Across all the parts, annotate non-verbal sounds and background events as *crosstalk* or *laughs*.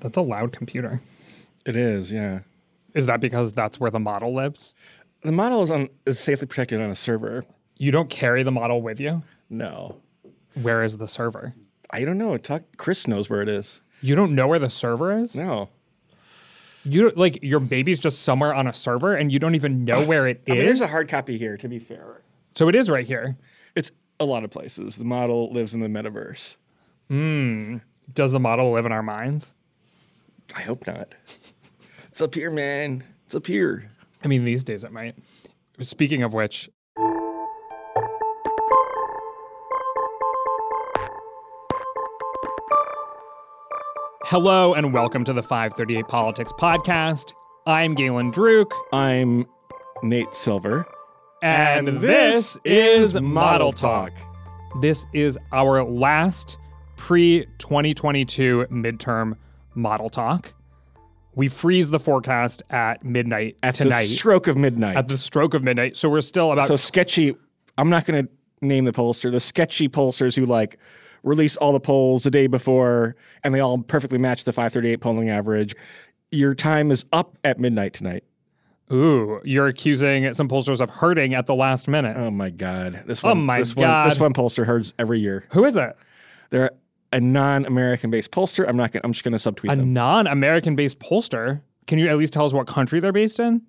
That's a loud computer. It is, yeah. Is that because that's where the model lives? The model is on is safely protected on a server. You don't carry the model with you? No, Where is the server? I don't know. Talk, Chris knows where it is. You don't know where the server is? No, You don't, like your baby's just somewhere on a server and you don't even know where it is. *coughs* I mean, there's a hard copy here. To be fair, so it is right here. it's a lot of places. The model lives in the metaverse. Hmm. Does the model live in our minds? I hope not. it's up here, man. It's up here. I mean, these days it might. Speaking of which, hello and welcome to the 538 Politics Podcast. I'm Galen Druk, I'm Nate Silver, and, this is Model Talk. This is our last pre 2022 midterm Model Talk. We freeze the forecast at midnight At tonight. the stroke of midnight. at the stroke of midnight. So we're still about so sketchy. I'm not going to name the pollster. The sketchy pollsters who like release all the polls the day before, and they all perfectly match the 538 polling average. Your time is up at midnight tonight. ooh, you're accusing some pollsters of herding at the last minute. Oh my god! This oh one, my this One, this one pollster herds every year. Who is it? They're a non-American based pollster. I'm not. Gonna, I'm just going to subtweet A them. non-American based pollster. Can you at least tell us what country they're based in?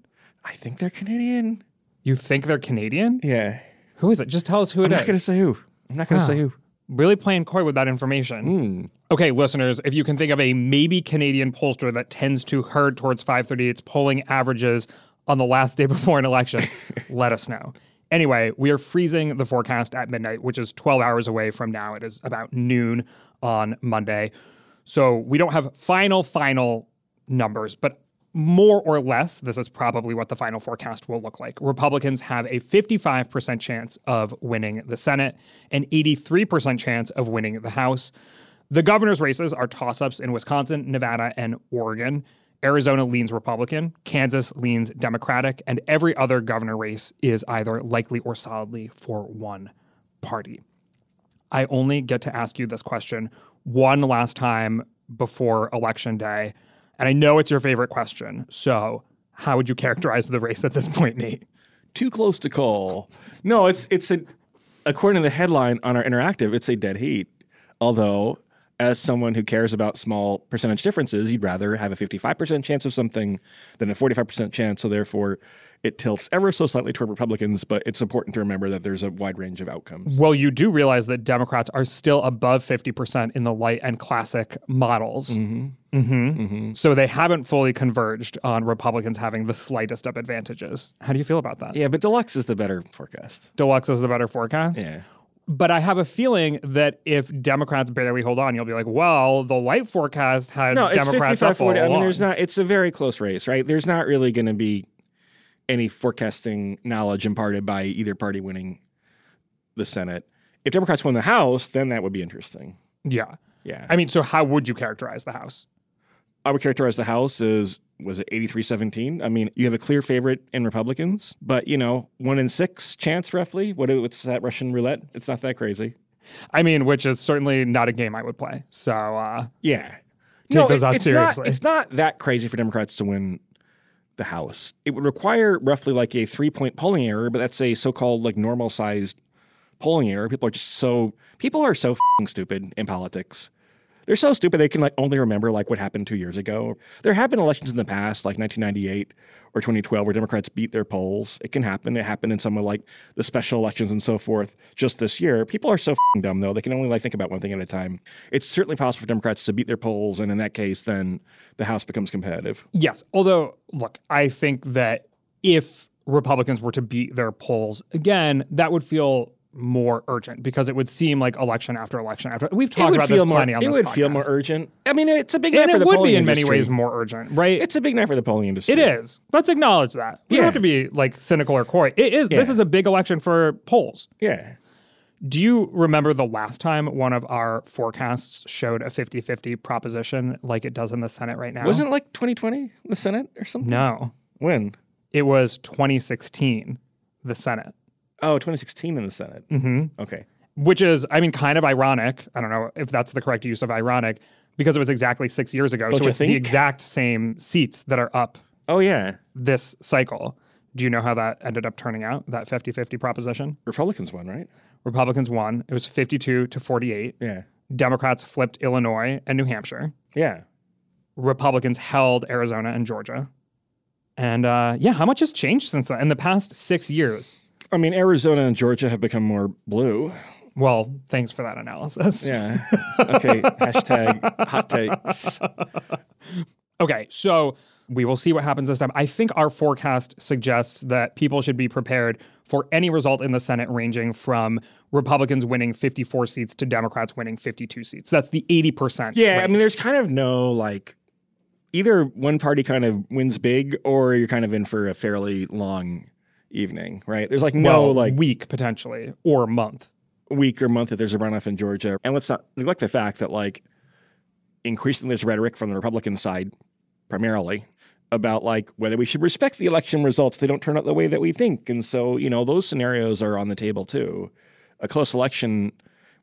I think they're Canadian. You think they're Canadian? Yeah. Who is it? Just tell us who it I'm is. not going to say who. I'm not going to say who. really playing coy with that information. Hmm. Okay, listeners, if you can think of a maybe Canadian pollster that tends to herd towards 538's polling averages on the last day before an election, *laughs* let us know. Anyway, we are freezing the forecast at midnight, which is 12 hours away from now. It is about noon on Monday. So we don't have final, final numbers, but more or less, this is probably what the final forecast will look like. Republicans have a 55% chance of winning the Senate, an 83% chance of winning the House. The governor's races are toss ups in Wisconsin, Nevada, and Oregon. Arizona leans Republican, Kansas leans Democratic, and every other governor race is either likely or solidly for one party. I only get to ask you this question one last time before election day. And I know it's your favorite question. So, how would you characterize the race at this point, Nate? Too close to call. No, it's it's a. According to the headline on our interactive, it's a dead heat. Although, as someone who cares about small percentage differences, you'd rather have a 55% chance of something than a 45% chance. So therefore, it tilts ever so slightly toward Republicans. But it's important to remember that there's a wide range of outcomes. Well, you do realize that Democrats are still above 50% in the light and classic models. Mm-hmm. So they haven't fully converged on Republicans having the slightest of advantages. How do you feel about that? Yeah, but deluxe is the better forecast. Deluxe is the better forecast. Yeah. But I have a feeling that if Democrats barely hold on, you'll be like, well, the light forecast had No, it's Democrats 55 up all 40. I mean, there's not, it's a very close race, right? There's not really going to be any forecasting knowledge imparted by either party winning the Senate. If Democrats win the House, then that would be interesting. Yeah. Yeah. I mean, so how would you characterize the House? I would characterize the House as was it 83 17? I mean, you have a clear favorite in Republicans, but you know, one in six chance roughly. What what's that Russian roulette? It's not that crazy. I mean, which is certainly not a game I would play. So, uh, Yeah. Take those out it's seriously. Not, it's not that crazy for Democrats to win the House. It would require roughly like a three point polling error, but that's a so called like normal sized polling error. People are just so people are so fing stupid in politics. They're so stupid they can like only remember like what happened two years ago. There have been elections in the past, like 1998 or 2012, where Democrats beat their polls. It can happen. It happened in some of like the special elections and so forth just this year. People are so dumb though; they can only like think about one thing at a time. It's certainly possible for Democrats to beat their polls, and in that case, then the House becomes competitive. yes. Although, look, I think that if Republicans were to beat their polls again, that would feel more urgent because it would seem like election after election after. We've talked about feel this more. plenty on It this would feel more urgent. I mean, it's a big night for the thing. And for it the would polling be in many ways more urgent, right? It's a big night for the polling industry. It is. Let's acknowledge that. We Yeah. don't have to be like cynical or coy. It is. This is a big election for polls. Yeah. Do you remember the last time one of our forecasts showed a 50 50 proposition like it does in the Senate right now? Wasn't it like 2020 the Senate or something? No. When? It was 2016, the Senate, Oh, 2016 in the Senate. Mm-hmm. Okay. which is, I mean, kind of ironic. I don't know if that's the correct use of ironic because it was exactly six years ago. Don't so it's the exact same seats that are up Oh yeah, this cycle. Do you know how that ended up turning out, that 50 50 proposition? Republicans won, right? Republicans won. It was 52 to 48. Yeah, Democrats flipped Illinois and New Hampshire. yeah. Republicans held Arizona and Georgia. And uh, yeah, how much has changed since then? In the past six years? I mean, Arizona and Georgia have become more blue. Well, thanks for that analysis. Yeah. Okay. *laughs* Hashtag hot takes. Okay, so we will see what happens this time. I think our forecast suggests that people should be prepared for any result in the Senate ranging from Republicans winning 54 seats to Democrats winning 52 seats. That's the 80%. Yeah, I mean, there's kind of no like either one party kind of wins big or you're kind of in for a fairly long evening, right? There's like no well, like week potentially or month. week or month that there's a runoff in Georgia. And let's not neglect the fact that like increasingly there's rhetoric from the Republican side primarily about like whether we should respect the election results they don't turn out the way that we think. And so, you know, those scenarios are on the table too. A close election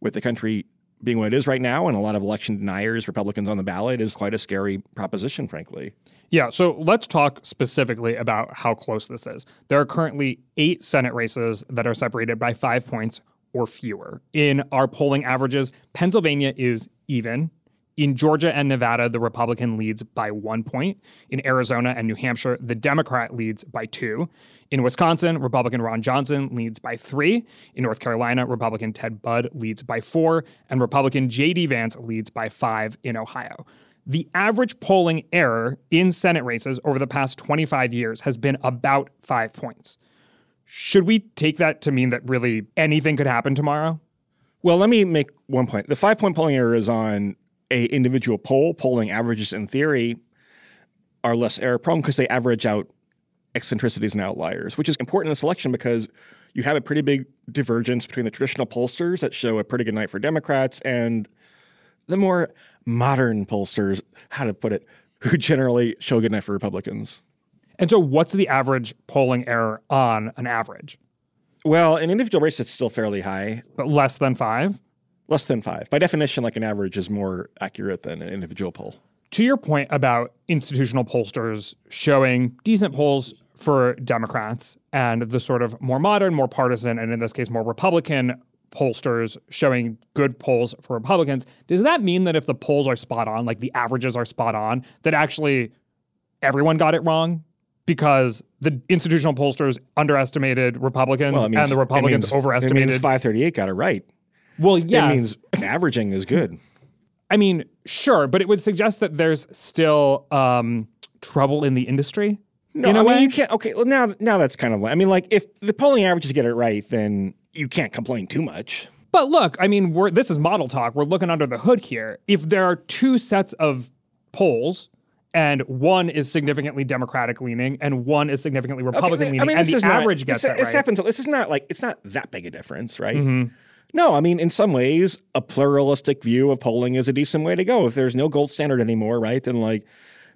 with the country being what it is right now and a lot of election deniers, Republicans on the ballot is quite a scary proposition, frankly. Yeah, so let's talk specifically about how close this is. There are currently eight Senate races that are separated by five points or fewer. In our polling averages, Pennsylvania is even. In Georgia and Nevada, the Republican leads by one point. In Arizona and New Hampshire, the Democrat leads by two. In Wisconsin, Republican Ron Johnson leads by three. In North Carolina, Republican Ted Budd leads by four. And Republican J.D. Vance leads by five in Ohio. The average polling error in Senate races over the past 25 years has been about five points. Should we take that to mean that really anything could happen tomorrow? Well, let me make one point. The five point polling error is on a individual poll. Polling averages, in theory, are less error prone because they average out eccentricities and outliers, which is important in this election because you have a pretty big divergence between the traditional pollsters that show a pretty good night for Democrats and the more modern pollsters, how to put it, who generally show a good night for Republicans. And so, what's the average polling error on an average? Well, in individual race, it's still fairly high, But less than five? Less than five. By definition, like an average is more accurate than an individual poll. To your point about institutional pollsters showing decent polls for Democrats and the sort of more modern, more partisan, and in this case, more Republican pollsters showing good polls for Republicans, does that mean that if the polls are spot on, like the averages are spot on, that actually everyone got it wrong? Because the institutional pollsters underestimated Republicans Well, means- and the it Republicans means- It overestimated. means 538 got it right. Well, yes. It means averaging is good. I mean, sure, but it would suggest that there's still um, trouble in the industry. No, in I mean way. you can't. Okay, well now now that's kind of. I mean, like if the polling averages get it right, then you can't complain too much. But look, I mean, we're this is model talk. We're looking under the hood here. If there are two sets of polls and one is significantly Democratic leaning and one is significantly Republican Okay, leaning, and this the is not- average gets this, it this happens. This is not like it's not that big a difference, right? Mm-hmm. No, I mean, in some ways, a pluralistic view of polling is a decent way to go. If there's no gold standard anymore, right? Then like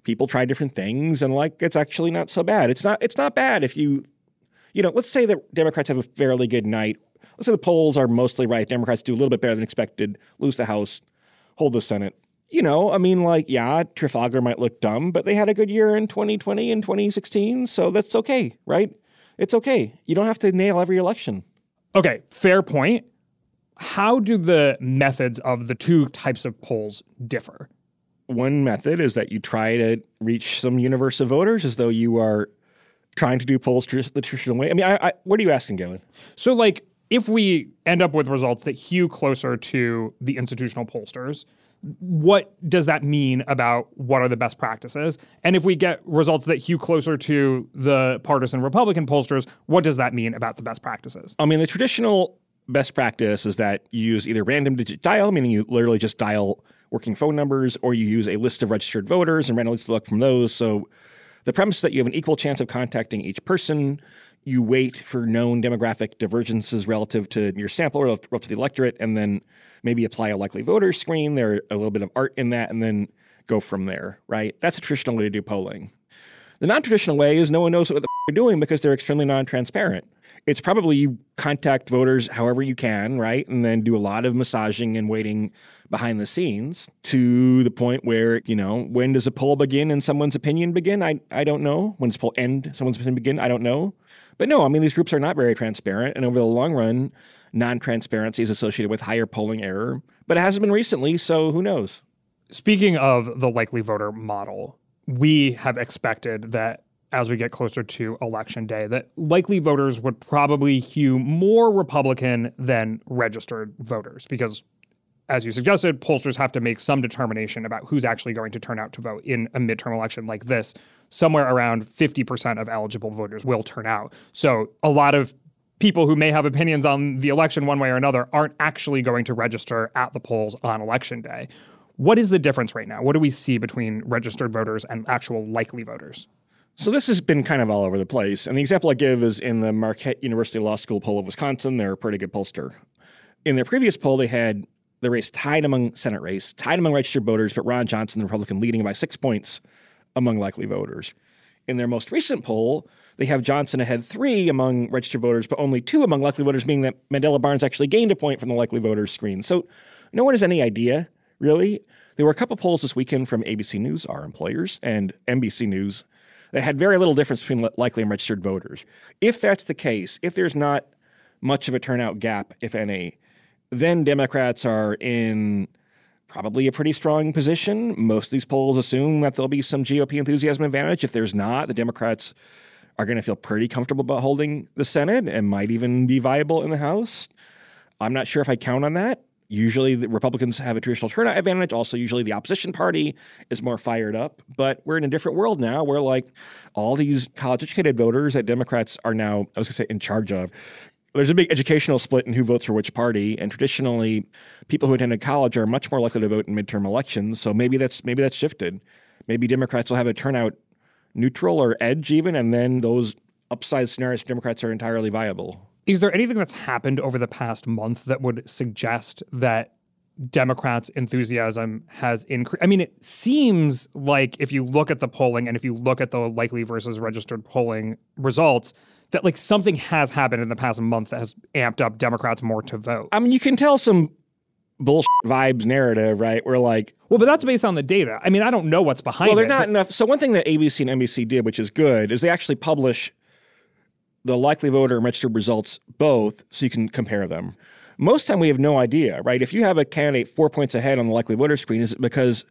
people try different things, and like it's actually not so bad. It's not. It's not bad if you, you know, let's say that Democrats have a fairly good night. Let's say the polls are mostly right. Democrats do a little bit better than expected, lose the House, hold the Senate. You know, I mean, like, yeah, Trafalgar might look dumb, but they had a good year in 2020 and 2016, so that's okay, right? It's okay. You don't have to nail every election. Okay, fair point. How do the methods of the two types of polls differ? One method is that you try to reach some universe of voters as though you are trying to do polls the traditional way. I mean, I, I, what are you asking, Galen? So, like, if we end up with results that hew closer to the institutional pollsters, what does that mean about what are the best practices? And if we get results that hew closer to the partisan Republican pollsters, what does that mean about the best practices? I mean, the traditional best practice is that you use either random digit dial, meaning you literally just dial working phone numbers, or you use a list of registered voters and randomly select from those. So the premise is that you have an equal chance of contacting each person. You wait for known demographic divergences relative to your sample or relative to the electorate, and then maybe apply a likely voter screen. There a little bit of art in that, and then go from there, right? That's a traditional way to do polling. The non traditional way is no one knows what the f- they're doing because they're extremely non transparent. It's probably you contact voters however you can, right? And then do a lot of massaging and waiting behind the scenes to the point where, you know, when does a poll begin and someone's opinion begin? I, I don't know. When does a poll end, someone's opinion begin? I don't know. But no, I mean, these groups are not very transparent. And over the long run, non transparency is associated with higher polling error. But it hasn't been recently, so who knows? Speaking of the likely voter model, we have expected that as we get closer to election day, that likely voters would probably hew more Republican than registered voters because. As you suggested, pollsters have to make some determination about who's actually going to turn out to vote in a midterm election like this. Somewhere around 50% of eligible voters will turn out. So, a lot of people who may have opinions on the election one way or another aren't actually going to register at the polls on election day. What is the difference right now? What do we see between registered voters and actual likely voters? So this has been kind of all over the place. And the example I give is in the Marquette University Law School poll of Wisconsin. They're a pretty good pollster. In their previous poll, they had the race tied among Senate race, tied among registered voters, but Ron Johnson, the Republican, leading by six points among likely voters. In their most recent poll, they have Johnson ahead three among registered voters, but only two among likely voters, meaning that Mandela Barnes actually gained a point from the likely voters screen. So no one has any idea, really. There were a couple polls this weekend from ABC News, our employers, and NBC News that had very little difference between likely and registered voters. If that's the case, if there's not much of a turnout gap, if any, then Democrats are in probably a pretty strong position. Most of these polls assume that there'll be some GOP enthusiasm advantage. If there's not, the Democrats are going to feel pretty comfortable about holding the Senate and might even be viable in the House. I'm not sure if I count on that. Usually, the Republicans have a traditional turnout advantage. Also, usually the opposition party is more fired up. But we're in a different world now where, like, all these college educated voters that Democrats are now, I was going to say, in charge of, there's a big educational split in who votes for which party, and traditionally, people who attended college are much more likely to vote in midterm elections. So maybe that's maybe that's shifted. Maybe Democrats will have a turnout neutral or edge even, and then those upside scenarios for Democrats are entirely viable. Is there anything that's happened over the past month that would suggest that Democrats' enthusiasm has increased? I mean, it seems like if you look at the polling and if you look at the likely versus registered polling results, that like something has happened in the past month that has amped up Democrats more to vote. I mean, you can tell some bullshit vibes narrative, right? We're like, well, but that's based on the data. I mean, I don't know what's behind well, it. Well, they're not enough. So one thing that ABC and NBC did, which is good, is they actually publish the likely voter and registered results both so you can compare them. Most time we have no idea, right? If you have a candidate four points ahead on the likely voter screen, is it because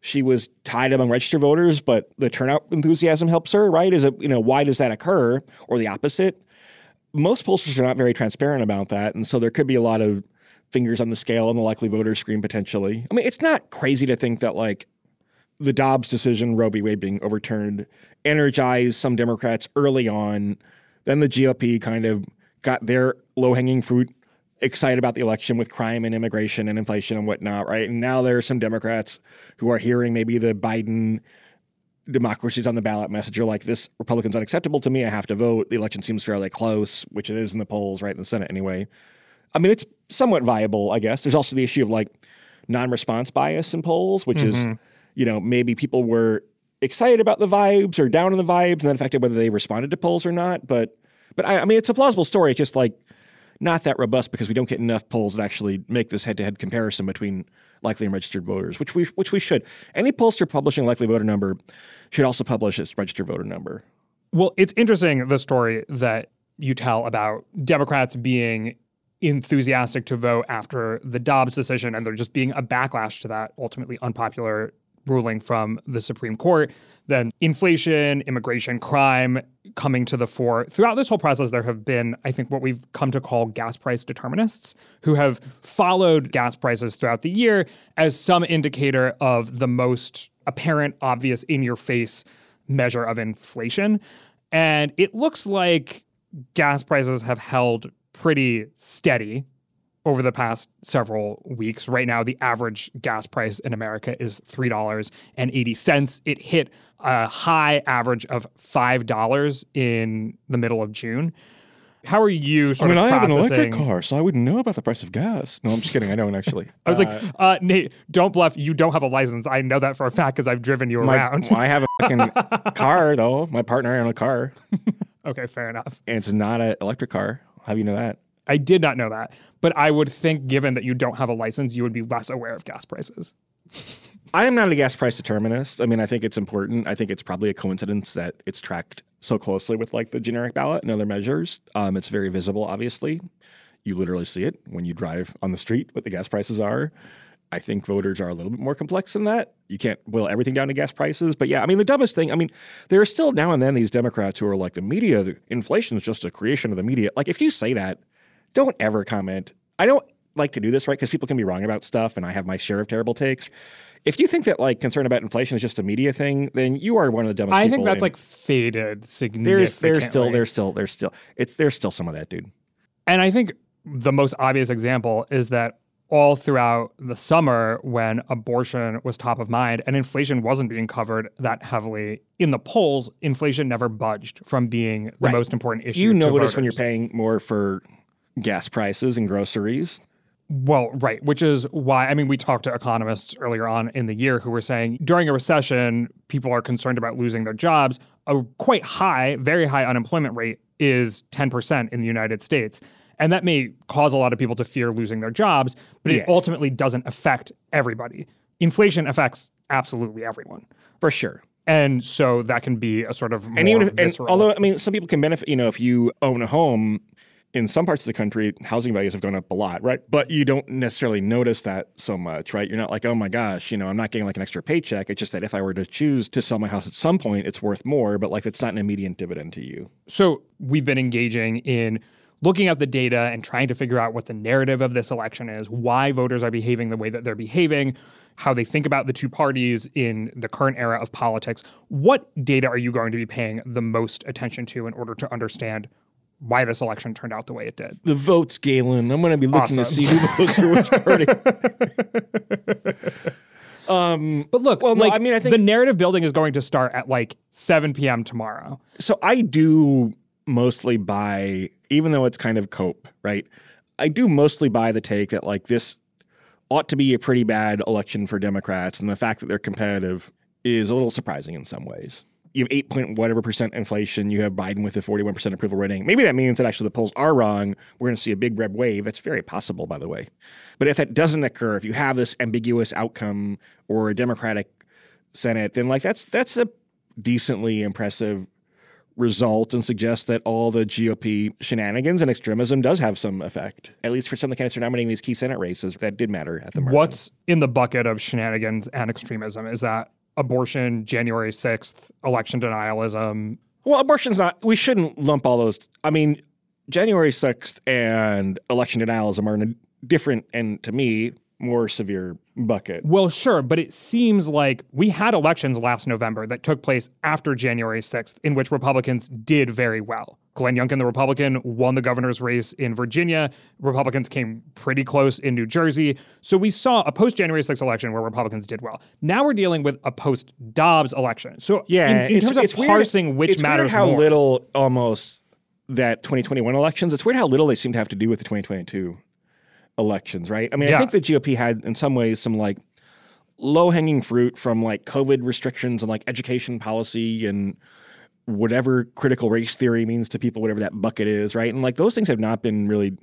she was tied among registered voters, but the turnout enthusiasm helps her, right? Is it, you know, why does that occur? Or the opposite? Most pollsters are not very transparent about that. And so there could be a lot of fingers on the scale on the likely voter screen potentially. I mean, it's not crazy to think that like the Dobbs decision, Roe v. Wade being overturned, energized some Democrats early on. Then the GOP kind of got their low hanging fruit excited about the election with crime and immigration and inflation and whatnot, right? And now there are some Democrats who are hearing maybe the Biden democracies on the ballot message are like, this Republican's unacceptable to me. I have to vote. The election seems fairly close, which it is in the polls, right? In the Senate anyway. I mean, it's somewhat viable, I guess. There's also the issue of like non response bias in polls, which mm-hmm. is, you know, maybe people were excited about the vibes or down on the vibes and that affected whether they responded to polls or not. But, but I, I mean, it's a plausible story. It's just like, not that robust because we don't get enough polls that actually make this head-to-head comparison between likely and registered voters, which we which we should. Any pollster publishing likely voter number should also publish its registered voter number. Well, it's interesting the story that you tell about Democrats being enthusiastic to vote after the Dobbs decision and there just being a backlash to that ultimately unpopular ruling from the Supreme Court. Then inflation, immigration, crime coming to the fore. Throughout this whole process, there have been, I think, what we've come to call gas price determinists who have followed gas prices throughout the year as some indicator of the most apparent, obvious, in your face measure of inflation. And it looks like gas prices have held pretty steady over the past several weeks. Right now, the average gas price in America is $3.80. It hit a high average of $5 in the middle of June. How are you I mean, of I have an electric car, so I wouldn't know about the price of gas. No, I'm just kidding. I don't actually. *laughs* I was like, uh, Nate, don't bluff. You don't have a license. I know that for a fact because I've driven you My, around. well, I have a fucking *laughs* car though. My partner and a car, okay, fair enough. and it's not an electric car. How do you know that? I did not know that, but I would think, given that you don't have a license, you would be less aware of gas prices. I am not a gas price determinist. I mean, I think it's important. I think it's probably a coincidence that it's tracked so closely with like the generic ballot and other measures. Um, it's very visible, obviously. You literally see it when you drive on the street what the gas prices are. I think voters are a little bit more complex than that. You can't boil everything down to gas prices. But yeah, I mean, the dumbest thing, I mean, there are still now and then these Democrats who are like, the media, the inflation is just a creation of the media. Like, if you say that, don't ever comment. I don't like to do this, right? Because people can be wrong about stuff, and I have my share of terrible takes. If you think that like concern about inflation is just a media thing, then you are one of the dumbest. I think that's in- like faded significantly. there's there's still there's still there's still it's there's still some of that, dude. And I think the most obvious example is that all throughout the summer, when abortion was top of mind and inflation wasn't being covered that heavily in the polls, inflation never budged from being the Right. most important issue. You notice when you're paying more for gas prices and groceries. Well, right, which is why I mean we talked to economists earlier on in the year who were saying during a recession people are concerned about losing their jobs. A quite high, very high unemployment rate is 10% in the United States. And that may cause a lot of people to fear losing their jobs, but Yeah. it ultimately doesn't affect everybody. Inflation affects absolutely everyone. For sure. And so that can be a sort of And even if, and although I mean, some people can benefit. You know, if you own a home, in some parts of the country, housing values have gone up a lot, right? But you don't necessarily notice that so much, right? You're not like, oh my gosh, you know, I'm not getting like an extra paycheck. It's just that if I were to choose to sell my house at some point, it's worth more, but like it's not an immediate dividend to you. So we've been engaging in looking at the data and trying to figure out what the narrative of this election is, why voters are behaving the way that they're behaving, how they think about the two parties in the current era of politics. What data are you going to be paying the most attention to in order to understand why this election turned out the way it did? The votes, Galen. I'm going to be looking to see who votes for which party. *laughs* *laughs* um, But look, Well, no, like, I mean, I think- the narrative building is going to start at like 7 p.m. tomorrow. So I do mostly buy, even though it's kind of cope, right? I do mostly buy the take that like this ought to be a pretty bad election for Democrats, and the fact that they're competitive is a little surprising in some ways. You have eight point whatever percent inflation. You have Biden with a forty-one percent approval rating. Maybe that means that actually the polls are wrong. We're going to see a big red wave. That's very possible, by the way. But if that doesn't occur, if you have this ambiguous outcome or a Democratic Senate, then like that's that's a decently impressive result and suggests that all the GOP shenanigans and extremism does have some effect. At least for some of the candidates who are nominating these key Senate races, that did matter at the margin. What's in the bucket of shenanigans and extremism? Is that abortion, January 6th, election denialism, Well, abortion's not. We shouldn't lump all those. I mean, January sixth and election denialism are different and to me more severe bucket. Well, sure, but it seems like we had elections last November that took place after January 6th, in which Republicans did very well. Glenn Youngkin, the Republican, won the governor's race in Virginia. Republicans came pretty close in New Jersey. So we saw a post January 6th election where Republicans did well. Now we're dealing with a post Dobbs election. So, Yeah, in, in terms of it's weird- parsing which it's matters weird how more, little almost that 2021 elections. It's weird how little they seem to have to do with the 2022 elections, right? I mean, Yeah. I think the GOP had in some ways some like low hanging fruit from like COVID restrictions and like education policy and whatever critical race theory means to people, whatever that bucket is, right? And like those things have not been really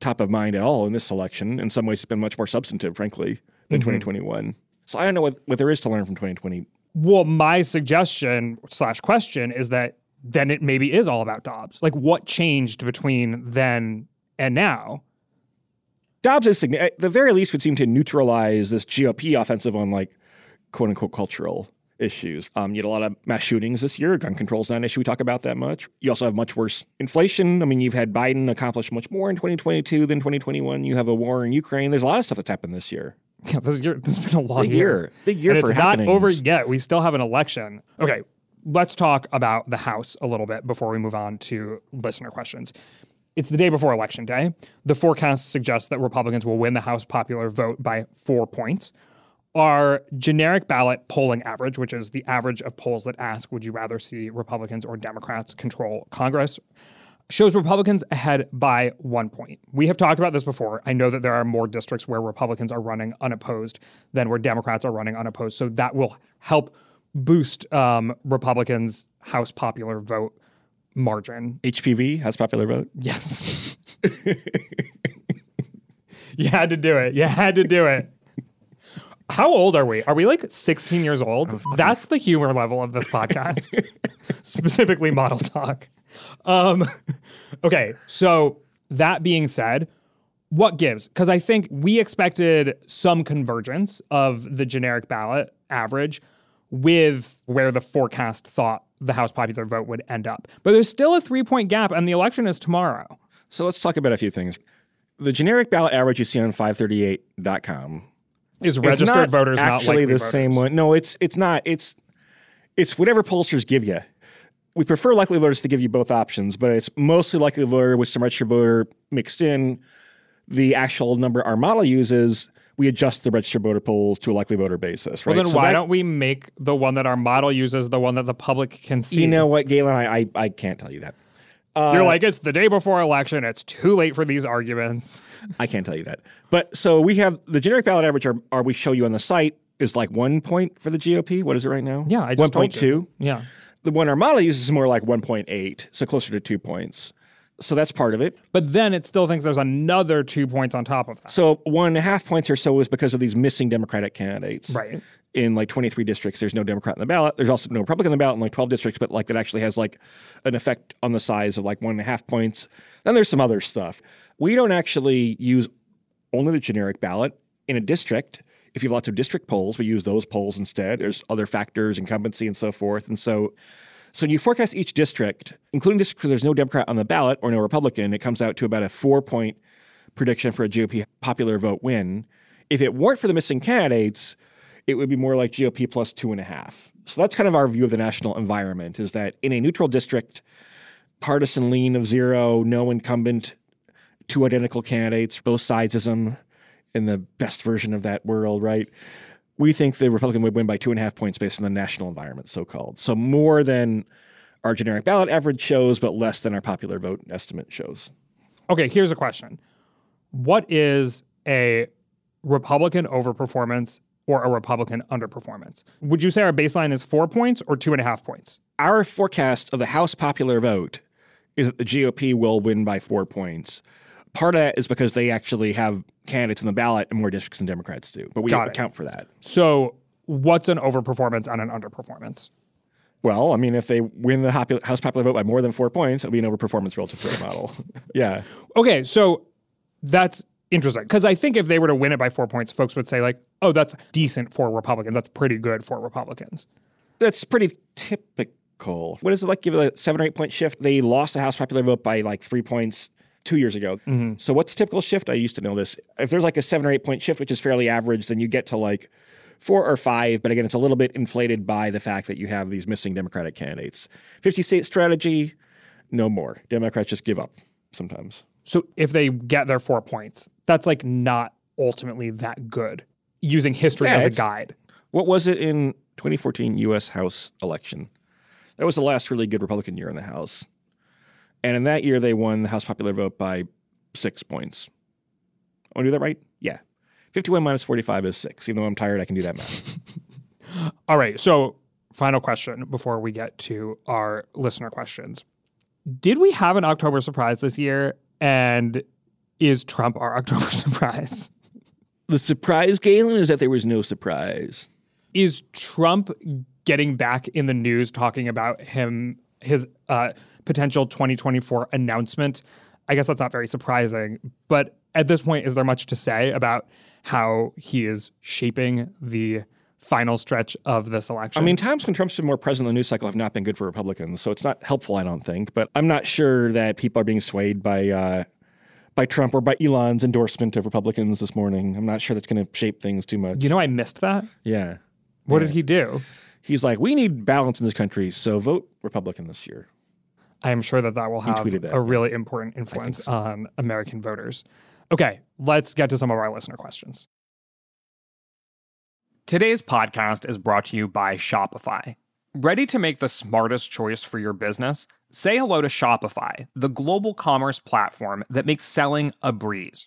top of mind at all in this election. In some ways, it's been much more substantive, frankly, than mm-hmm. 2021. So I don't know what, what there is to learn from 2020. Well, my suggestion slash question is that then it maybe is all about Dobbs. Like, what changed between then and now? Dobbs is at the very least would seem to neutralize this GOP offensive on like quote unquote cultural issues. Um, you had a lot of mass shootings this year. Gun control is not an issue we talk about that much. You also have much worse inflation. I mean, you've had Biden accomplish much more in 2022 than 2021. You have a war in Ukraine. There's a lot of stuff that's happened this year. Yeah, this, year, this has been a long Big year. Big year and for it's not over yet. We still have an election. Okay, let's talk about the House a little bit before we move on to listener questions. It's the day before Election Day. The forecast suggests that Republicans will win the House popular vote by four points. Our generic ballot polling average, which is the average of polls that ask, would you rather see Republicans or Democrats control Congress, shows Republicans ahead by one point. We have talked about this before. I know that there are more districts where Republicans are running unopposed than where Democrats are running unopposed. So that will help boost um, Republicans' House popular vote margin. HPV has popular vote. Yes. *laughs* you had to do it. You had to do it. How old are we? Are we like 16 years old? That's the humor level of this podcast, *laughs* specifically model talk. Um, okay, so that being said, what gives? Because I think we expected some convergence of the generic ballot average with where the forecast thought the House popular vote would end up. But there's still a three point gap, and the election is tomorrow. So let's talk about a few things. The generic ballot average you see on 538.com is registered not voters not actually likely the voters. same one. No, it's it's not. It's it's whatever pollsters give you. We prefer likely voters to give you both options, but it's mostly likely voter with some registered voter mixed in. The actual number our model uses, we adjust the registered voter polls to a likely voter basis. Right. Well, then So why that- don't we make the one that our model uses the one that the public can see? you know what, Galen? I I, I can't tell you that. You're uh, like, it's the day before election. It's too late for these arguments. I can't tell you that. But so we have the generic ballot average, are, are we show you on the site is like one point for the GOP. What is it right now? Yeah, I just one told point you. two. Yeah. The one our model uses is more like one point eight, so closer to two points. So that's part of it. But then it still thinks there's another two points on top of that. So one and a half points or so is because of these missing Democratic candidates. Right. In like 23 districts, there's no Democrat in the ballot. There's also no Republican in the ballot in like 12 districts, but like that actually has like an effect on the size of like one and a half points. Then there's some other stuff. We don't actually use only the generic ballot in a district. If you have lots of district polls, we use those polls instead. There's other factors, incumbency, and so forth. And so, so when you forecast each district, including districts where there's no Democrat on the ballot or no Republican, it comes out to about a four point prediction for a GOP popular vote win. If it weren't for the missing candidates, it would be more like GOP plus two and a half. So that's kind of our view of the national environment is that in a neutral district, partisan lean of zero, no incumbent, two identical candidates, both sidesism in the best version of that world, right? We think the Republican would win by two and a half points based on the national environment, so called. So more than our generic ballot average shows, but less than our popular vote estimate shows. Okay, here's a question. What is a Republican overperformance or a Republican underperformance? Would you say our baseline is four points or two and a half points? Our forecast of the House popular vote is that the GOP will win by four points. Part of that is because they actually have candidates in the ballot in more districts than Democrats do, but we Got don't it. account for that. So, what's an overperformance and an underperformance? Well, I mean, if they win the Hopu- House popular vote by more than four points, it'll be an overperformance relative to the model. *laughs* yeah. Okay, so that's interesting because I think if they were to win it by four points, folks would say like, "Oh, that's decent for Republicans. That's pretty good for Republicans." That's pretty typical. What is it like? Give it a seven or eight point shift. They lost the House popular vote by like three points two years ago. Mm-hmm. So what's typical shift? I used to know this. If there's like a seven or eight point shift, which is fairly average, then you get to like four or five. But again, it's a little bit inflated by the fact that you have these missing Democratic candidates. 50 state strategy, no more. Democrats just give up sometimes. So if they get their four points, that's like not ultimately that good. Using history Yeah, as a guide. What was it in 2014 U.S. House election? That was the last really good Republican year in the House. And in that year, they won the House popular vote by six points. I want to do that right? Yeah. 51 minus 45 is six. Even though I'm tired, I can do that math. *laughs* All right. So, final question before we get to our listener questions. Did we have an October surprise this year? And is Trump our *laughs* October surprise? the surprise, Galen, is that there was no surprise. Is Trump getting back in the news talking about him, his uh, potential 2024 announcement? I guess that's not very surprising. But at this point, is there much to say about how he is shaping the final stretch of this election? I mean, times when Trump's been more present in the news cycle have not been good for Republicans, so it's not helpful, I don't think. But I'm not sure that people are being swayed by uh, by Trump or by Elon's endorsement of Republicans this morning. I'm not sure that's going to shape things too much. you know, I missed that. Yeah, What did he do? he's like, we need balance in this country, so vote Republican this year. I am sure that that will have that, a really important influence on American voters. Okay, let's get to some of our listener questions. Today's podcast is brought to you by Shopify. Ready to make the smartest choice for your business? Say hello to Shopify, the global commerce platform that makes selling a breeze.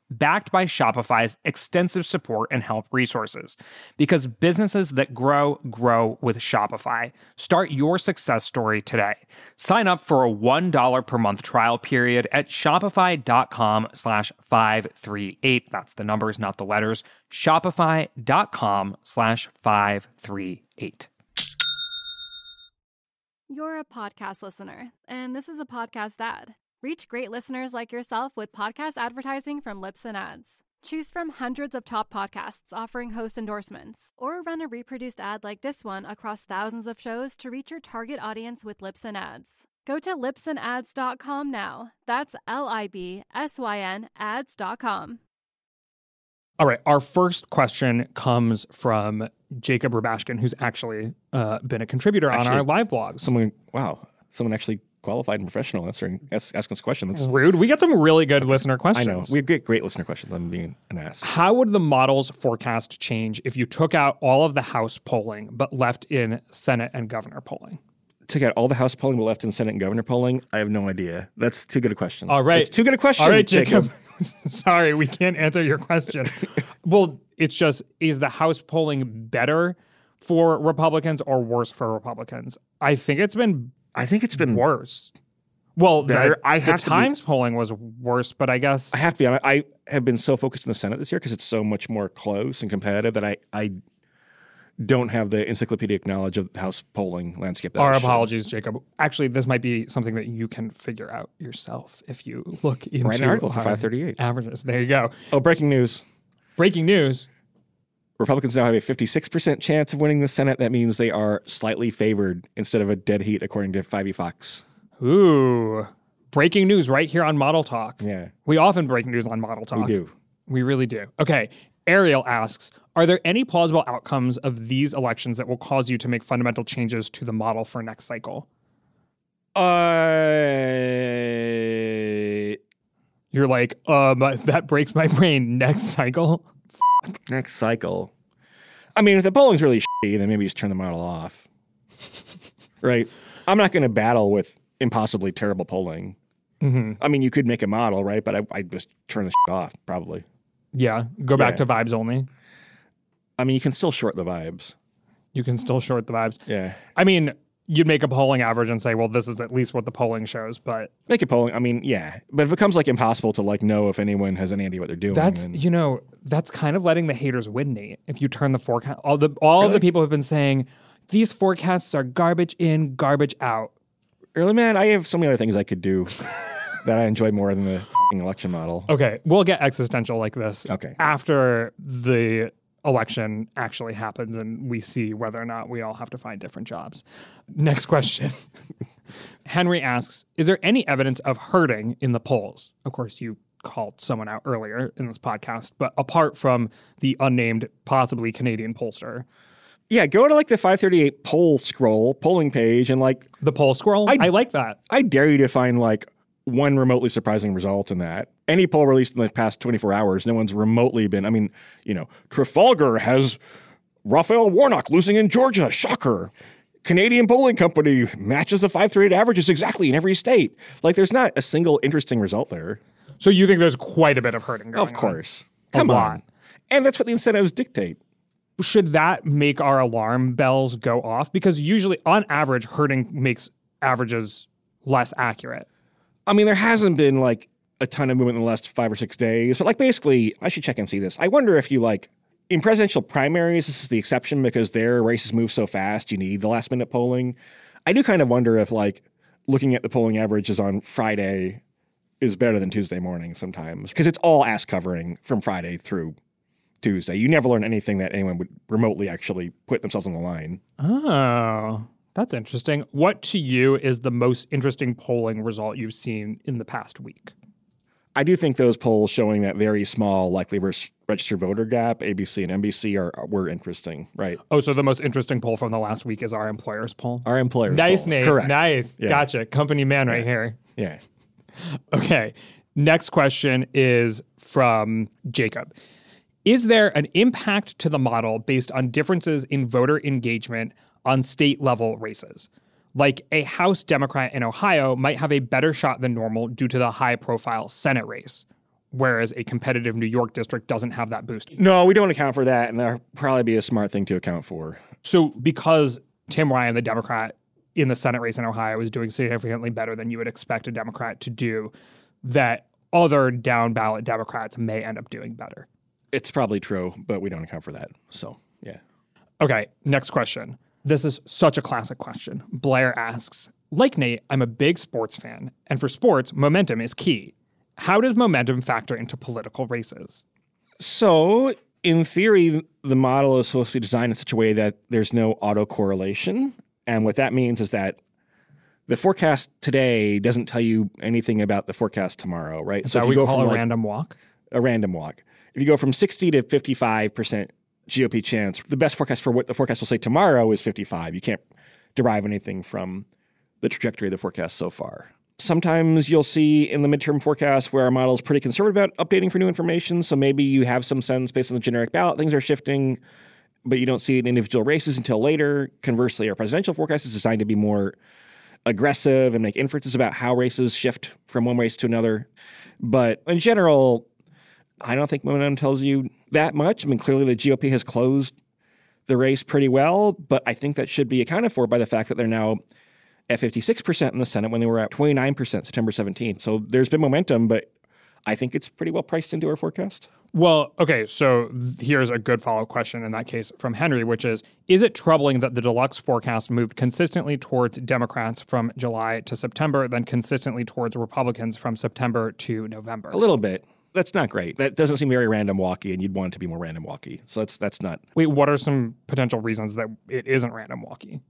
backed by Shopify's extensive support and help resources. Because businesses that grow, grow with Shopify. Start your success story today. Sign up for a $1 per month trial period at shopify.com slash 538. That's the numbers, not the letters. Shopify.com slash 538. You're a podcast listener, and this is a podcast ad. Reach great listeners like yourself with podcast advertising from Libsyn Ads. Choose from hundreds of top podcasts offering host endorsements, or run a reproduced ad like this one across thousands of shows to reach your target audience with Libsyn Ads. Go to libsynads.com now. That's L I B S Y N ads.com. All right. Our first question comes from Jacob Rubashkin, who's actually uh, been a contributor Actually, on our live blog. Someone, wow, someone actually qualified and professional answering, ask, asking us questions. That's, Rude. We get some really good listener I questions. know. We get great listener questions. I'm being an ass. How would the model's forecast change if you took out all of the House polling but left in Senate and governor polling? Took out all the House polling, but left in Senate and governor polling. I have no idea. That's too good a question. All right. It's too good a question. All right, Jacob. *laughs* Sorry, we can't answer your question. *laughs* well, it's just is the House polling better for Republicans or worse for Republicans? I think it's been I think it's been worse. Well, the, I the have be- Times polling was worse, but I guess I have to be honest. I have been so focused in the Senate this year because it's so much more close and competitive that I, I don't have the encyclopedic knowledge of the House polling landscape. Our apologies, Jacob. Actually, this might be something that you can figure out yourself if you look into Write an article for 538. averages. There you go. Oh, breaking news. Breaking news. Republicans now have a 56% chance of winning the Senate. That means they are slightly favored instead of a dead heat, according to Fivey Fox. Ooh. Breaking news right here on Model Talk. Yeah, We often break news on Model Talk. we do. We really do. Okay. Ariel asks Are there any plausible outcomes of these elections that will cause you to make fundamental changes to the model for next cycle? Uh, You're like, um, *laughs* that breaks my brain. Next cycle? Next cycle. I mean, if the polling's really shitty, then maybe just turn the model off. *laughs* right? I'm not going to battle with impossibly terrible polling. hmm I mean, you could make a model, right? But I, I'd just turn the shit off, probably. Yeah. Go back Yeah. to vibes only. I mean, you can still short the vibes. You can still short the vibes. Yeah. I mean, you'd make a polling average and say, well, this is at least what the polling shows, but Make a polling. I mean, yeah. But if it becomes like impossible to like know if anyone has any idea what they're doing, that's then- you know that's kind of letting the haters win, Nate. If you turn the forecast, all the all of the people have been saying these forecasts are garbage in, garbage out. really, man, I have so many other things I could do *laughs* that I enjoy more than the election model. Okay, we'll get existential like this. Okay. after the election actually happens and we see whether or not we all have to find different jobs. Next question. *laughs* Henry asks, is there any evidence of herding in the polls? Of course, you called someone out earlier in this podcast, but apart from the unnamed, possibly Canadian pollster, Yeah, go to like the 538 poll scroll, polling page, and like the poll scroll. I, I- like that. I dare you to find like one remotely surprising result in that. Any poll released in the past 24 hours, no one's remotely been. I mean, you know, Trafalgar has Raphael Warnock losing in Georgia. Shocker. Canadian polling company matches the 538 averages exactly in every state. Like, there's not a single interesting result there. So you think there's quite a bit of herding going Of on. course. A Come on. And that's what the incentives dictate. should that make our alarm bells go off? Because usually, on average, herding makes averages less accurate. I mean, there hasn't been like a ton of movement in the last five or six days, but like basically, I should check and see this. I wonder if you like in presidential primaries, this is the exception because their races move so fast, you need the last minute polling. I do kind of wonder if like looking at the polling averages on Friday is better than Tuesday morning sometimes because it's all ass covering from Friday through Tuesday. You never learn anything that anyone would remotely actually put themselves on the line. Oh, that's interesting. What to you is the most interesting polling result you've seen in the past week? I do think those polls showing that very small likely registered voter gap, ABC and NBC, are were interesting, right? Oh, so the most interesting poll from the last week is our employers poll. Our employers. Nice poll. name. Correct. Nice. Yeah. Gotcha. Company man right here. Yeah. *laughs* Okay. Next question is from Jacob. Is there an impact to the model based on differences in voter engagement on state level races? Like a House Democrat in Ohio might have a better shot than normal due to the high profile Senate race, whereas a competitive New York district doesn't have that boost. No, we don't account for that, and that'll probably be a smart thing to account for. So, because Tim Ryan, the Democrat in the Senate race in Ohio, is doing significantly better than you would expect a Democrat to do, that other down ballot Democrats may end up doing better. It's probably true, but we don't account for that. So, yeah. Okay, next question. This is such a classic question. Blair asks Like Nate, I'm a big sports fan, and for sports, momentum is key. How does momentum factor into political races? So, in theory, the model is supposed to be designed in such a way that there's no autocorrelation. And what that means is that the forecast today doesn't tell you anything about the forecast tomorrow, right? So if we you go call from a like random walk. a random walk, if you go from 60 to 55% GOP chance, the best forecast for what the forecast will say tomorrow is 55. You can't derive anything from the trajectory of the forecast so far. Sometimes you'll see in the midterm forecast where our model is pretty conservative about updating for new information. So maybe you have some sense based on the generic ballot, things are shifting, but you don't see it in individual races until later. Conversely, our presidential forecast is designed to be more aggressive and make inferences about how races shift from one race to another. But in general, I don't think momentum tells you that much. I mean, clearly the GOP has closed the race pretty well, but I think that should be accounted for by the fact that they're now at 56% in the Senate when they were at 29% September 17th. So there's been momentum, but I think it's pretty well priced into our forecast. Well, okay, so here's a good follow up question in that case from Henry, which is Is it troubling that the deluxe forecast moved consistently towards Democrats from July to September, then consistently towards Republicans from September to November? A little bit. That's not great. That doesn't seem very random walky, and you'd want it to be more random walky. So that's that's not Wait, what are some potential reasons that it isn't random walkie?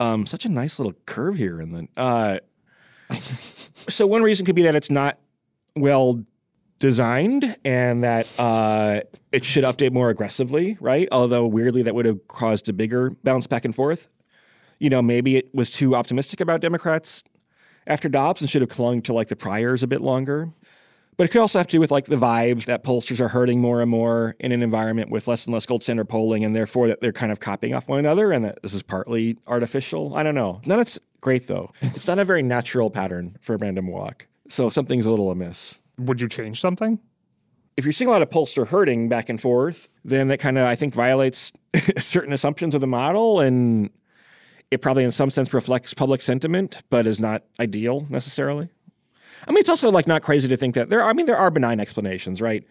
um, such a nice little curve here. And then, uh, *laughs* so one reason could be that it's not well designed and that uh, it should update more aggressively, right? Although weirdly, that would have caused a bigger bounce back and forth. You know, maybe it was too optimistic about Democrats after Dobbs and should have clung to like the priors a bit longer. But it could also have to do with like the vibes that pollsters are herding more and more in an environment with less and less gold standard polling, and therefore that they're kind of copying off one another, and that this is partly artificial. I don't know. None of it's great though. It's not a very natural pattern for a random walk. So something's a little amiss. Would you change something? If you're seeing a lot of pollster herding back and forth, then that kind of I think violates *laughs* certain assumptions of the model, and it probably in some sense reflects public sentiment, but is not ideal necessarily. I mean, it's also like not crazy to think that there. Are, I mean, there are benign explanations, right?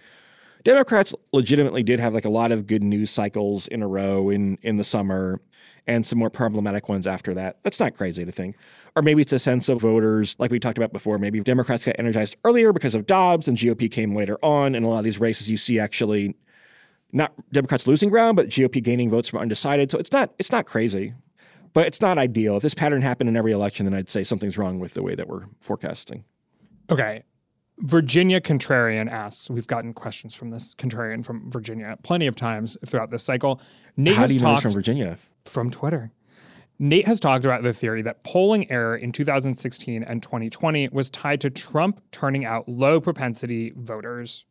Democrats legitimately did have like a lot of good news cycles in a row in in the summer, and some more problematic ones after that. That's not crazy to think. Or maybe it's a sense of voters, like we talked about before. Maybe Democrats got energized earlier because of Dobbs, and GOP came later on. And a lot of these races, you see actually not Democrats losing ground, but GOP gaining votes from undecided. So it's not it's not crazy, but it's not ideal. If this pattern happened in every election, then I'd say something's wrong with the way that we're forecasting. Okay. Virginia Contrarian asks, we've gotten questions from this Contrarian from Virginia plenty of times throughout this cycle. Nate How has do you know from Virginia? from Twitter. Nate has talked about the theory that polling error in 2016 and 2020 was tied to Trump turning out low propensity voters.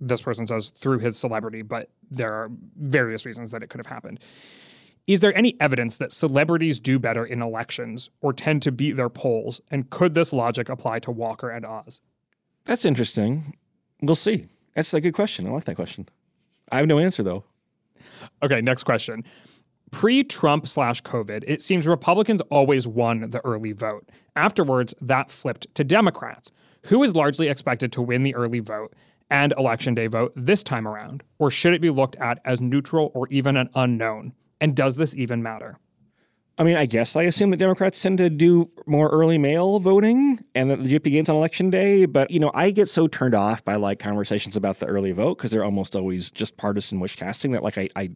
This person says through his celebrity, but there are various reasons that it could have happened. Is there any evidence that celebrities do better in elections or tend to beat their polls? And could this logic apply to Walker and Oz? That's interesting. We'll see. That's a good question. I like that question. I have no answer though. Okay, next question. Pre Trump slash COVID, it seems Republicans always won the early vote. Afterwards, that flipped to Democrats, who is largely expected to win the early vote and election day vote this time around. Or should it be looked at as neutral or even an unknown? And does this even matter? I mean, I guess I assume that Democrats tend to do more early mail voting and that the GOP gains on election day. But, you know, I get so turned off by like conversations about the early vote because they're almost always just partisan wish casting that like I, I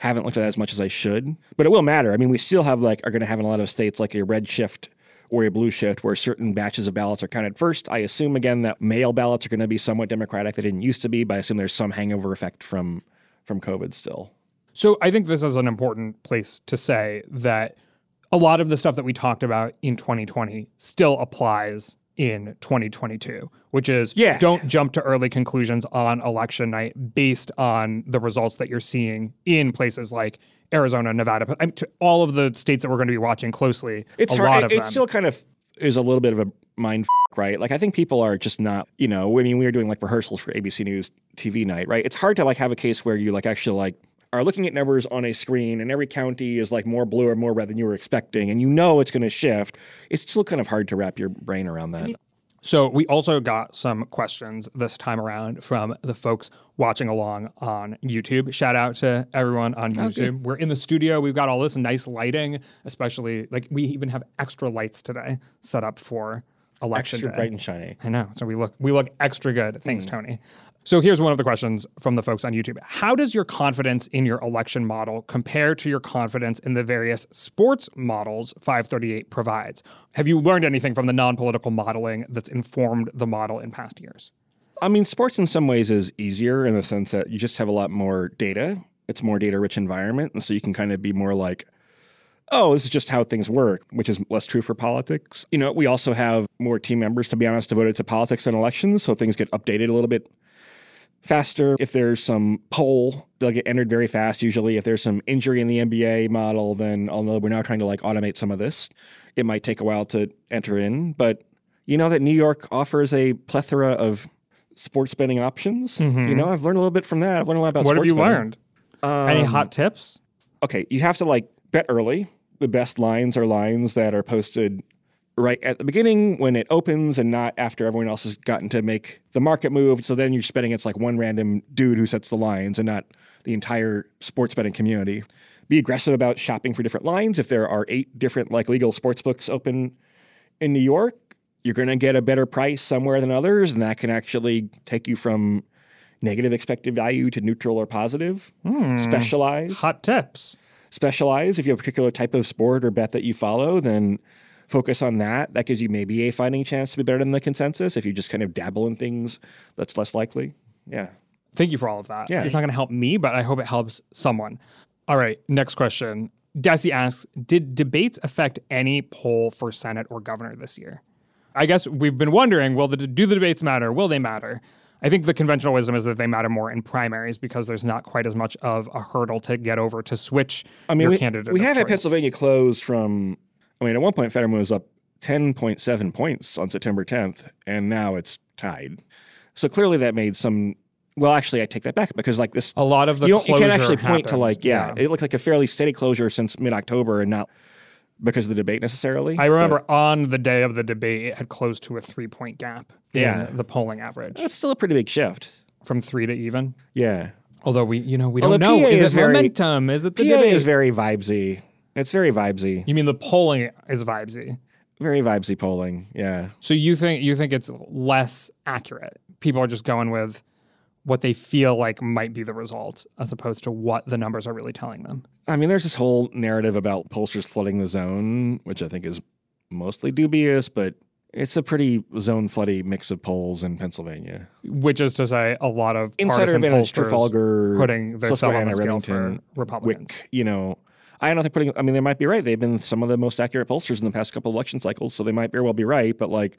haven't looked at that as much as I should. But it will matter. I mean, we still have like, are going to have in a lot of states like a red shift or a blue shift where certain batches of ballots are counted first. I assume again that mail ballots are going to be somewhat democratic. They didn't used to be, but I assume there's some hangover effect from from COVID still. So I think this is an important place to say that a lot of the stuff that we talked about in 2020 still applies in 2022, which is Yeah. don't jump to early conclusions on election night based on the results that you're seeing in places like Arizona, Nevada, I mean, to all of the states that we're going to be watching closely. It's a hard. lot it, of it still kind of is a little bit of a mind f- right? Like I think people are just not, you know, I mean, we were doing like rehearsals for ABC News TV night, right? It's hard to like have a case where you like actually like are looking at numbers on a screen and every county is like more blue or more red than you were expecting and you know it's going to shift. It's still kind of hard to wrap your brain around that. So we also got some questions this time around from the folks watching along on YouTube. Shout out to everyone on YouTube. We're in the studio. We've got all this nice lighting, especially like we even have extra lights today set up for election Extra day. bright and shiny. I know. So we look we look extra good. Thanks, mm. Tony. So here's one of the questions from the folks on YouTube. How does your confidence in your election model compare to your confidence in the various sports models 538 provides? Have you learned anything from the non-political modeling that's informed the model in past years? I mean, sports in some ways is easier in the sense that you just have a lot more data. It's a more data rich environment. And so you can kind of be more like, oh, this is just how things work, which is less true for politics. You know, we also have more team members, to be honest, devoted to politics and elections. So things get updated a little bit faster. If there's some poll, they'll get entered very fast usually. If there's some injury in the NBA model, then although we're now trying to like automate some of this, it might take a while to enter in. But you know that New York offers a plethora of sports betting options. You know, I've learned a little bit from that. I've learned a lot about Mm-hmm. What have you betting. learned? Any hot tips? okay, you have to like bet early. The best lines are lines that are posted right at the beginning when it opens and not after everyone else has gotten to make the market move. So then you're just betting it's like one random dude who sets the lines and not the entire sports betting community. Be aggressive about shopping for different lines. If there are eight different like legal sports books open in New York, you're going to get a better price somewhere than others, and that can actually take you from negative expected value to neutral or positive. Hmm. Specialize Hot tips. Specialize. If you have a particular type of sport or bet that you follow, then focus on that. That gives you maybe a fighting chance to be better than the consensus. If you just kind of dabble in things, that's less likely. Yeah. Thank you for all of that. Yeah. It's not going to help me, but I hope it helps someone. All right, next question. Desi asks Did debates affect any poll for Senate or governor this year? I guess we've been wondering will the, do the debates matter? Will they matter? I think the conventional wisdom is that they matter more in primaries because there's not quite as much of a hurdle to get over to switch I mean, your we, candidate. we had choice. Pennsylvania close from, I mean, at one point, Fetterman was up 10.7 points on September 10th, and now it's tied. So clearly that made some, well, actually, I take that back because like this, A lot of the you, you can't actually point to like, yeah, it looked like a fairly steady closure since mid October and not because of the debate necessarily. I remember on the day of the debate, it had closed to a three point gap Yeah. in the polling average That's still a pretty big shift. from three to even. Yeah. Although we, you know, we Although don't know. PA Is, is it very- momentum? Is it the PA debate? is very vibesy. It's very vibesy. you mean the polling is vibesy? Very vibesy polling. Yeah. So you think you think it's less accurate? People are just going with what they feel like might be the result, as opposed to what the numbers are really telling them. I mean, there's this whole narrative about pollsters flooding the zone, which I think is mostly dubious, but it's a pretty zone floody mix of polls in Pennsylvania. Which is to say, a lot of Insider partisan advantage, pollsters Trafalgar, putting their stuff on Susquehanna, the scale for Republicans. Wick, you know. I don't think putting, I mean, they might be right. They've been some of the most accurate pollsters in the past couple election cycles, so they might very well be right, but like,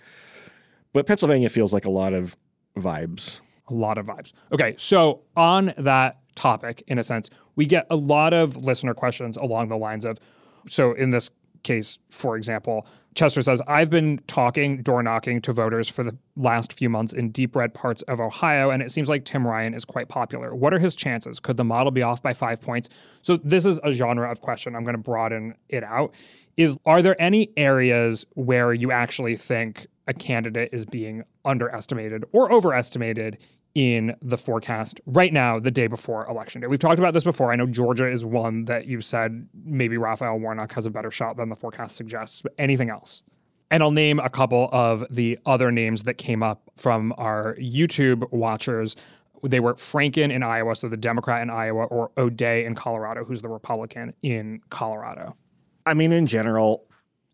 but Pennsylvania feels like a lot of vibes. A lot of vibes. Okay, so on that topic, in a sense, we get a lot of listener questions along the lines of so in this case, for example, Chester says, I've been talking, door knocking to voters for the last few months in deep red parts of Ohio, and it seems like Tim Ryan is quite popular. What are his chances? Could the model be off by five points? So this is a genre of question. I'm going to broaden it out. Is are there any areas where you actually think a candidate is being underestimated or overestimated in the forecast right now, the day before election day. We've talked about this before. I know Georgia is one that you said maybe Raphael Warnock has a better shot than the forecast suggests. But anything else? And I'll name a couple of the other names that came up from our YouTube watchers. They were Franken in Iowa, so the Democrat in Iowa, or O'Dea in Colorado, who's the Republican in Colorado. I mean, in general,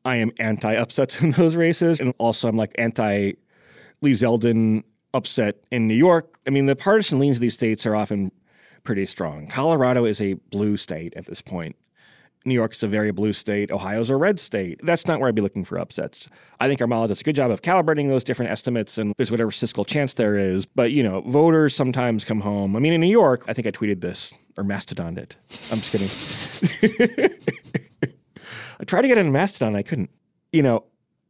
I am anti upsets *laughs* in those races. And also, I'm like anti Lee Zeldin upset in New York. I mean, the partisan leans of these states are often pretty strong. Colorado is a blue state at this point. New York is a very blue state. Ohio's a red state. That's not where I'd be looking for upsets. I think model does a good job of calibrating those different estimates, and there's whatever statistical chance there is. But, you know, voters sometimes come home. I mean, in New York, I think I tweeted this or Mastodoned it. I'm just kidding. *laughs* I tried to get in Mastodon, I couldn't. You know,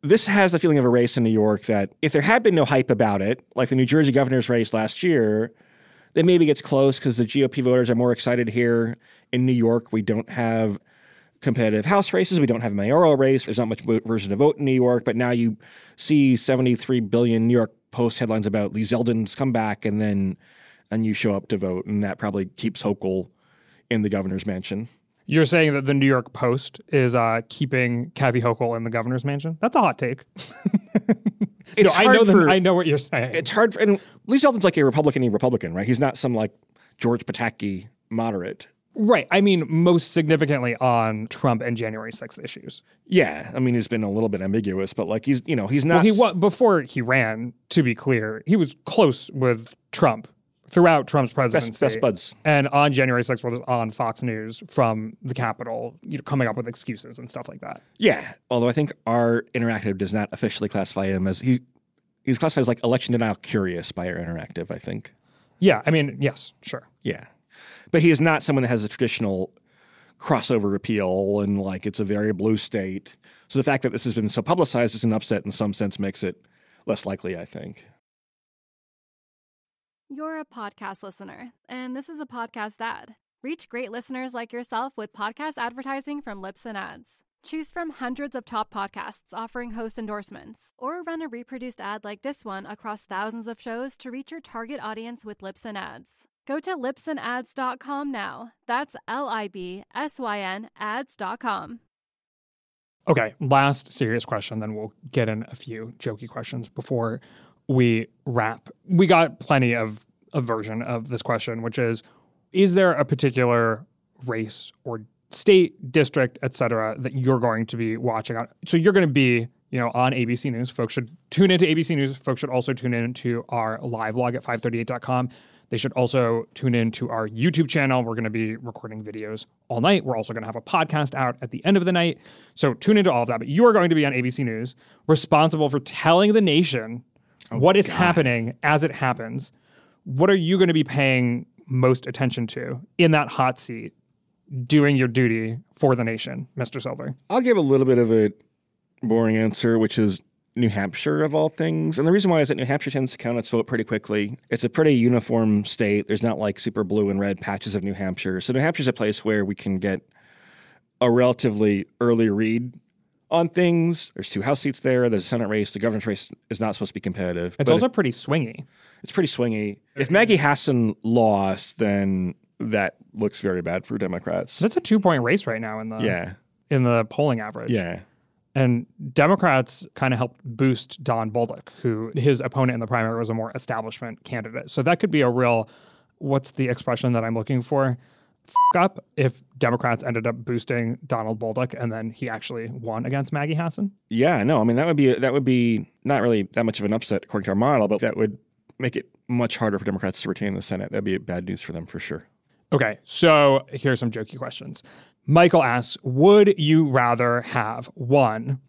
this has the feeling of a race in New York that if there had been no hype about it, like the New Jersey governor's race last year, then maybe gets close because the GOP voters are more excited here. In New York, we don't have competitive House races. We don't have a mayoral race. There's not much version to vote in New York. But now you see 73 billion New York Post headlines about Lee Zeldin's comeback, and then and you show up to vote, and that probably keeps Hochul in the governor's mansion. You're saying that the New York Post is uh, keeping Kathy Hochul in the governor's mansion? That's a hot take. *laughs* it's no, I know for, I know what you're saying. It's hard for, and Lee Zeldin's like a Republican Republican, right? He's not some like George Pataki moderate. Right. I mean, most significantly on Trump and January 6th issues. Yeah. I mean, he's been a little bit ambiguous, but like he's, you know, he's not. Well, he was, before he ran, to be clear, he was close with Trump throughout Trump's presidency. Best, best buds. And on January 6th was on Fox News from the Capitol, you know, coming up with excuses and stuff like that. Yeah. Although I think our interactive does not officially classify him as he he's classified as like election denial curious by our interactive, I think. Yeah. I mean, yes, sure. Yeah but he is not someone that has a traditional crossover appeal and like it's a very blue state. So the fact that this has been so publicized as an upset in some sense makes it less likely, I think. You're a podcast listener, and this is a podcast ad. Reach great listeners like yourself with podcast advertising from Libsyn Ads. Choose from hundreds of top podcasts offering host endorsements, or run a reproduced ad like this one across thousands of shows to reach your target audience with Libsyn Ads. Go to libsynads.com now. That's L I B S Y N ads.com. Okay, last serious question, then we'll get in a few jokey questions before we wrap. We got plenty of a version of this question, which is Is there a particular race or state, district, et cetera, that you're going to be watching on? So you're going to be you know, on ABC News. Folks should tune into ABC News. Folks should also tune in to our live blog at 538.com. They should also tune in to our YouTube channel. We're going to be recording videos all night. We're also going to have a podcast out at the end of the night. So tune into all of that. But you are going to be on ABC News, responsible for telling the nation oh, what is God. happening as it happens. What are you going to be paying most attention to in that hot seat, doing your duty for the nation, Mr. Silver? I'll give a little bit of a boring answer, which is New Hampshire of all things. And the reason why is that New Hampshire tends to count its vote pretty quickly. It's a pretty uniform state. There's not like super blue and red patches of New Hampshire. So New Hampshire's a place where we can get a relatively early read on things. There's two House seats there. There's a Senate race. The governor's race is not supposed to be competitive. It's also it, pretty swingy. It's pretty swingy. If Maggie Hassan lost, then that looks very bad for Democrats. That's a two point race right now in the yeah in the polling average. Yeah. And Democrats kind of helped boost Don Bolduc, who his opponent in the primary was a more establishment candidate. So that could be a real, what's the expression that I'm looking for? Up if Democrats ended up boosting Donald Bolduc and then he actually won against Maggie Hassan. Yeah, no, I mean that would be that would be not really that much of an upset according to our model, but that would make it much harder for Democrats to retain the Senate. That'd be bad news for them for sure. Okay, so here's some jokey questions. Michael asks, would you rather have one,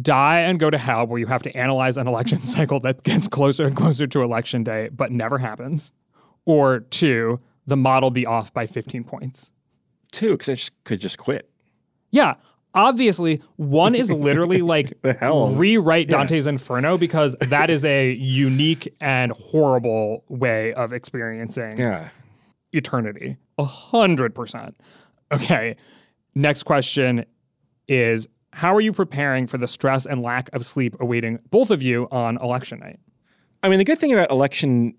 die and go to hell where you have to analyze an election *laughs* cycle that gets closer and closer to election day but never happens? Or two, the model be off by 15 points? Two, because I just could just quit. Yeah. Obviously, one is literally *laughs* like rewrite Dante's yeah. Inferno because that is a unique and horrible way of experiencing yeah. eternity. A hundred percent. Okay. Next question is How are you preparing for the stress and lack of sleep awaiting both of you on election night? I mean, the good thing about election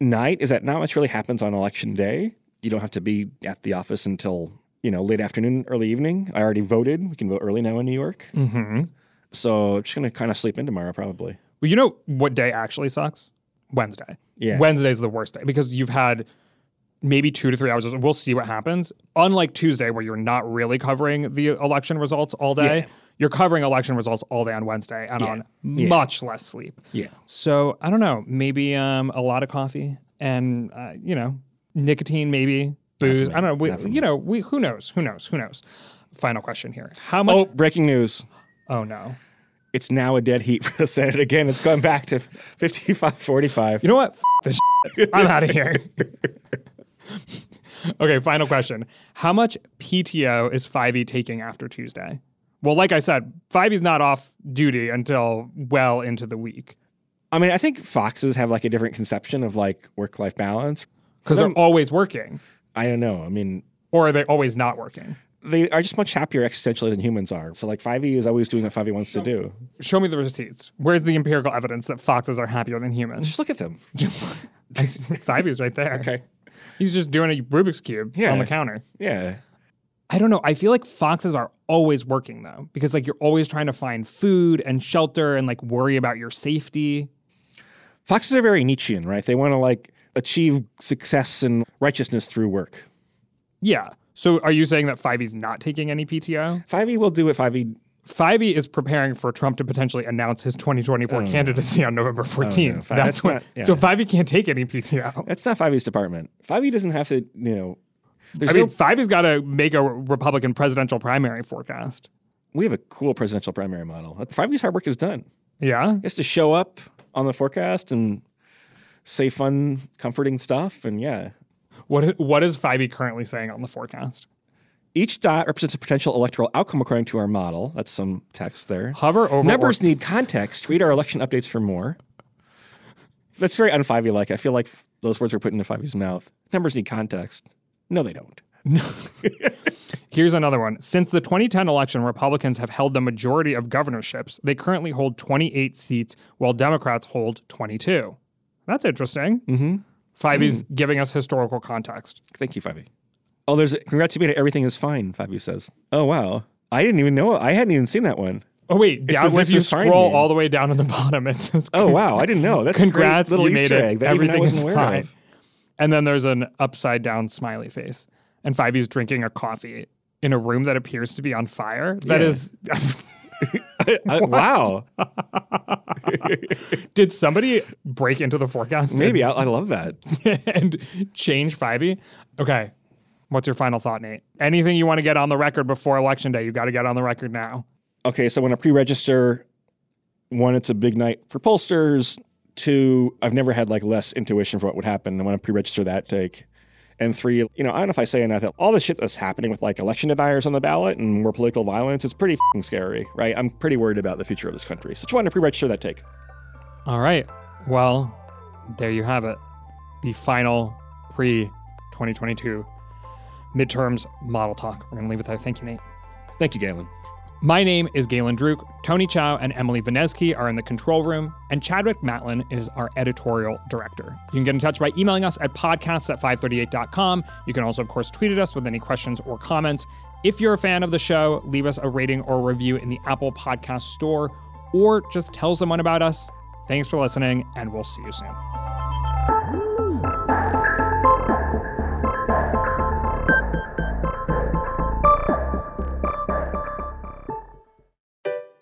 night is that not much really happens on election day. You don't have to be at the office until you know late afternoon, early evening. I already voted. We can vote early now in New York. Mm-hmm. So I'm just gonna kind of sleep in tomorrow, probably. Well, you know what day actually sucks? Wednesday. Yeah. Wednesday's the worst day because you've had maybe two to three hours. We'll see what happens. Unlike Tuesday, where you're not really covering the election results all day, Yeah. You're covering election results all day on Wednesday and Yeah. on Yeah. much less sleep. Yeah. So I don't know. Maybe um, a lot of coffee and uh, you know nicotine, maybe booze. I don't know. We, you know, we who knows? Who knows? Who knows? Final question here. How much? Oh, breaking news! oh no. It's now a dead heat for the Senate again. It's going back to 55-45. You know what? F- this shit. I'm out of here. *laughs* okay, final question. How much PTO is Fivey taking after Tuesday? Well, like I said, Fivey's not off duty until well into the week I mean, I think foxes have like a different conception of like work-life balance. because they're always working. I don't know. I mean, Or are they always not working? they are just much happier existentially than humans are. So like Fivey is always doing what Fivey wants to do. Show me the receipts. Where's the empirical evidence that foxes are happier than humans? Just look at them. *laughs* Fivey's right there. Okay. He's just doing a Rubik's Cube Yeah. on the counter. Yeah. I don't know. I feel like foxes are always working though, because like you're always trying to find food and shelter and like worry about your safety. Foxes are very Nietzschean, right? They want to like achieve success and righteousness through work. Yeah. So are you saying that Fivey's not taking any PTO? Fivey will do what Fivey Fivey is preparing for Trump to potentially announce his 2024 candidacy on November 14th. Fi- That's that's what, not- yeah. So Fivey can't take any PTO. That's not Fivey's department. Fivey doesn't have to, you know. There's I mean, no, Fivey's got to make a Republican presidential primary forecast. we have a cool presidential primary model. Fivey's hard work is done. Yeah. Has to show up on the forecast and say fun, comforting stuff. And yeah, What is, what is Fivey currently saying on the forecast? each dot represents a potential electoral outcome according to our model. That's some text there. Hover over Numbers or- need context. Read our election updates for more. That's very un like. I feel like those words were put into Fivey's mouth. Numbers need context. No, they don't. *laughs* Here's another one. Since the 2010 election, Republicans have held the majority of governorships. They currently hold 28 seats, while Democrats hold 22. That's interesting. Mm-hmm. Fivey's giving us historical context. Thank you, Fivey. Oh, there's a, congrats made it. Everything is fine, Fivey says. Oh, wow. I didn't even know. I hadn't even seen that one. Oh wait, It's down if you scroll all the way down to the *laughs* bottom, it says Oh, wow. I didn't know. That's Congrats, a great little Easter egg that even I Everything wasn't is aware fine. of. And then there's an upside down smiley face. And Fivey's drinking a coffee in a room that appears to be on fire. That Yeah. is *laughs* Uh, *laughs* wow. *laughs* Did somebody break into the forecast? Maybe. I, I love that. and change Fivey. Okay. What's your final thought, Nate? Anything you want to get on the record before election day, you got to get on the record now. Okay, so when I pre-register, one, it's a big night for pollsters. Two, I've never had like less intuition for what would happen. I want to pre-register that take. And three, you know, I don't know if I say enough all the shit that's happening with like election deniers on the ballot and more political violence, it's pretty fing scary, right? I'm pretty worried about the future of this country. So just wanted to pre-register that take. All right. Well, there you have it. The final pre 2022 midterms model talk. We're going to leave it there. Thank you, Nate. Thank you, Galen. My name is Galen Druk. Tony Chow and Emily Vanesky are in the control room, and Chadwick Matlin is our editorial director. You can get in touch by emailing us at podcasts at 538.com. You can also, of course, tweet at us with any questions or comments. If you're a fan of the show, leave us a rating or review in the Apple Podcast Store, or just tell someone about us. Thanks for listening, and we'll see you soon.